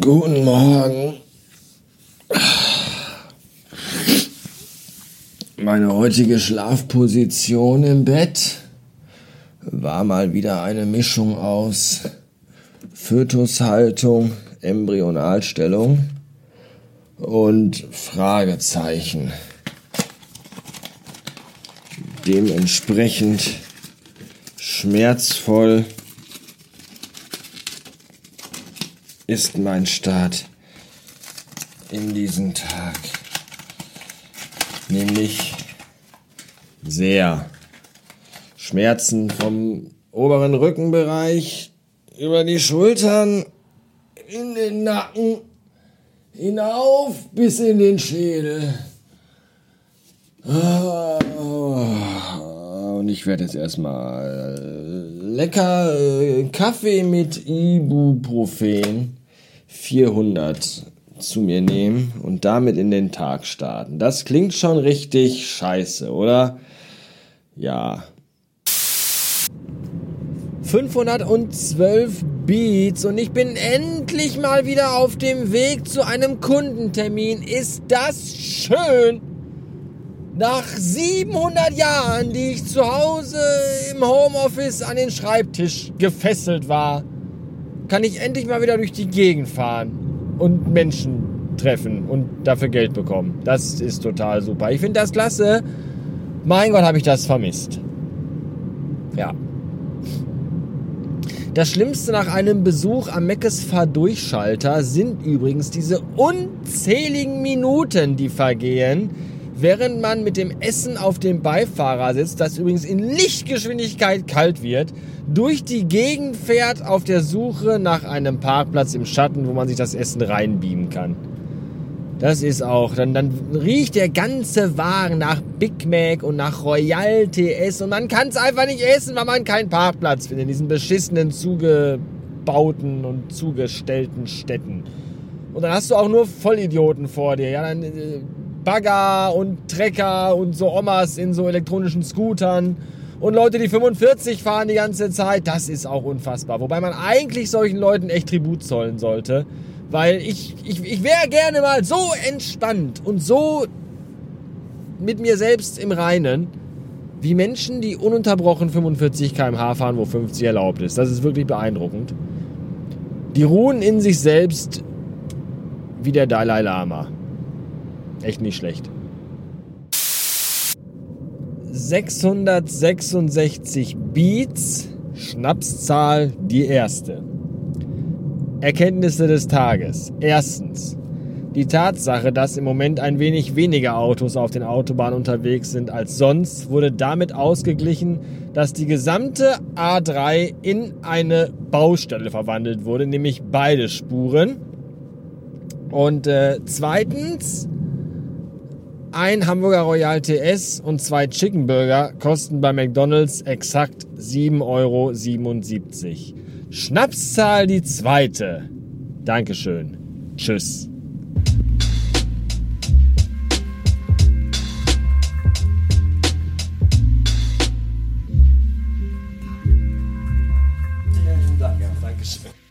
Guten Morgen. Meine heutige Schlafposition im Bett war mal wieder eine Mischung aus Fötushaltung, Embryonalstellung und Fragezeichen. Dementsprechend schmerzvoll ist mein Start in diesen Tag. Nämlich sehr. Schmerzen vom oberen Rückenbereich über die Schultern, in den Nacken, hinauf bis in den Schädel. Ah, und ich werde jetzt erstmal lecker äh, Kaffee mit Ibuprofen 400 zu mir nehmen und damit in den Tag starten. Das klingt schon richtig scheiße, oder? Ja. 512 Beats und ich bin endlich mal wieder auf dem Weg zu einem Kundentermin. Ist das schön? Nach 700 Jahren, die ich zu Hause im Homeoffice an den Schreibtisch gefesselt war, kann ich endlich mal wieder durch die Gegend fahren und Menschen treffen und dafür Geld bekommen. Das ist total super. Ich finde das klasse. Mein Gott, habe ich das vermisst. Ja. Das Schlimmste nach einem Besuch am Meckes Fahrdurchschalter sind übrigens diese unzähligen Minuten, die vergehen, während man mit dem Essen auf dem Beifahrersitz, das übrigens in Lichtgeschwindigkeit kalt wird, durch die Gegend fährt auf der Suche nach einem Parkplatz im Schatten, wo man sich das Essen reinbeamen kann. Das ist auch, dann, dann riecht der ganze Wagen nach Big Mac und nach Royal TS und man kann es einfach nicht essen, weil man keinen Parkplatz findet in diesen beschissenen, zugebauten und zugestellten Städten. Und dann hast du auch nur Vollidioten vor dir. Ja, dann äh, Bagger und Trecker und so Omas in so elektronischen Scootern und Leute, die 45 fahren die ganze Zeit. Das ist auch unfassbar. Wobei man eigentlich solchen Leuten echt Tribut zollen sollte. Weil ich, ich, ich wäre gerne mal so entspannt und so mit mir selbst im Reinen, wie Menschen, die ununterbrochen 45 km/h fahren, wo 50 erlaubt ist. Das ist wirklich beeindruckend. Die ruhen in sich selbst wie der Dalai Lama. Echt nicht schlecht. 666 Beats, Schnapszahl die erste. Erkenntnisse des Tages. Erstens. Die Tatsache, dass im Moment ein wenig weniger Autos auf den Autobahnen unterwegs sind als sonst, wurde damit ausgeglichen, dass die gesamte A3 in eine Baustelle verwandelt wurde, nämlich beide Spuren. Und äh, zweitens, ein Hamburger Royal TS und zwei Chicken Burger kosten bei McDonald's exakt 7,77 Euro. Schnapszahl die zweite. Dankeschön. Tschüss. Vielen Dank, ja, Dankeschön.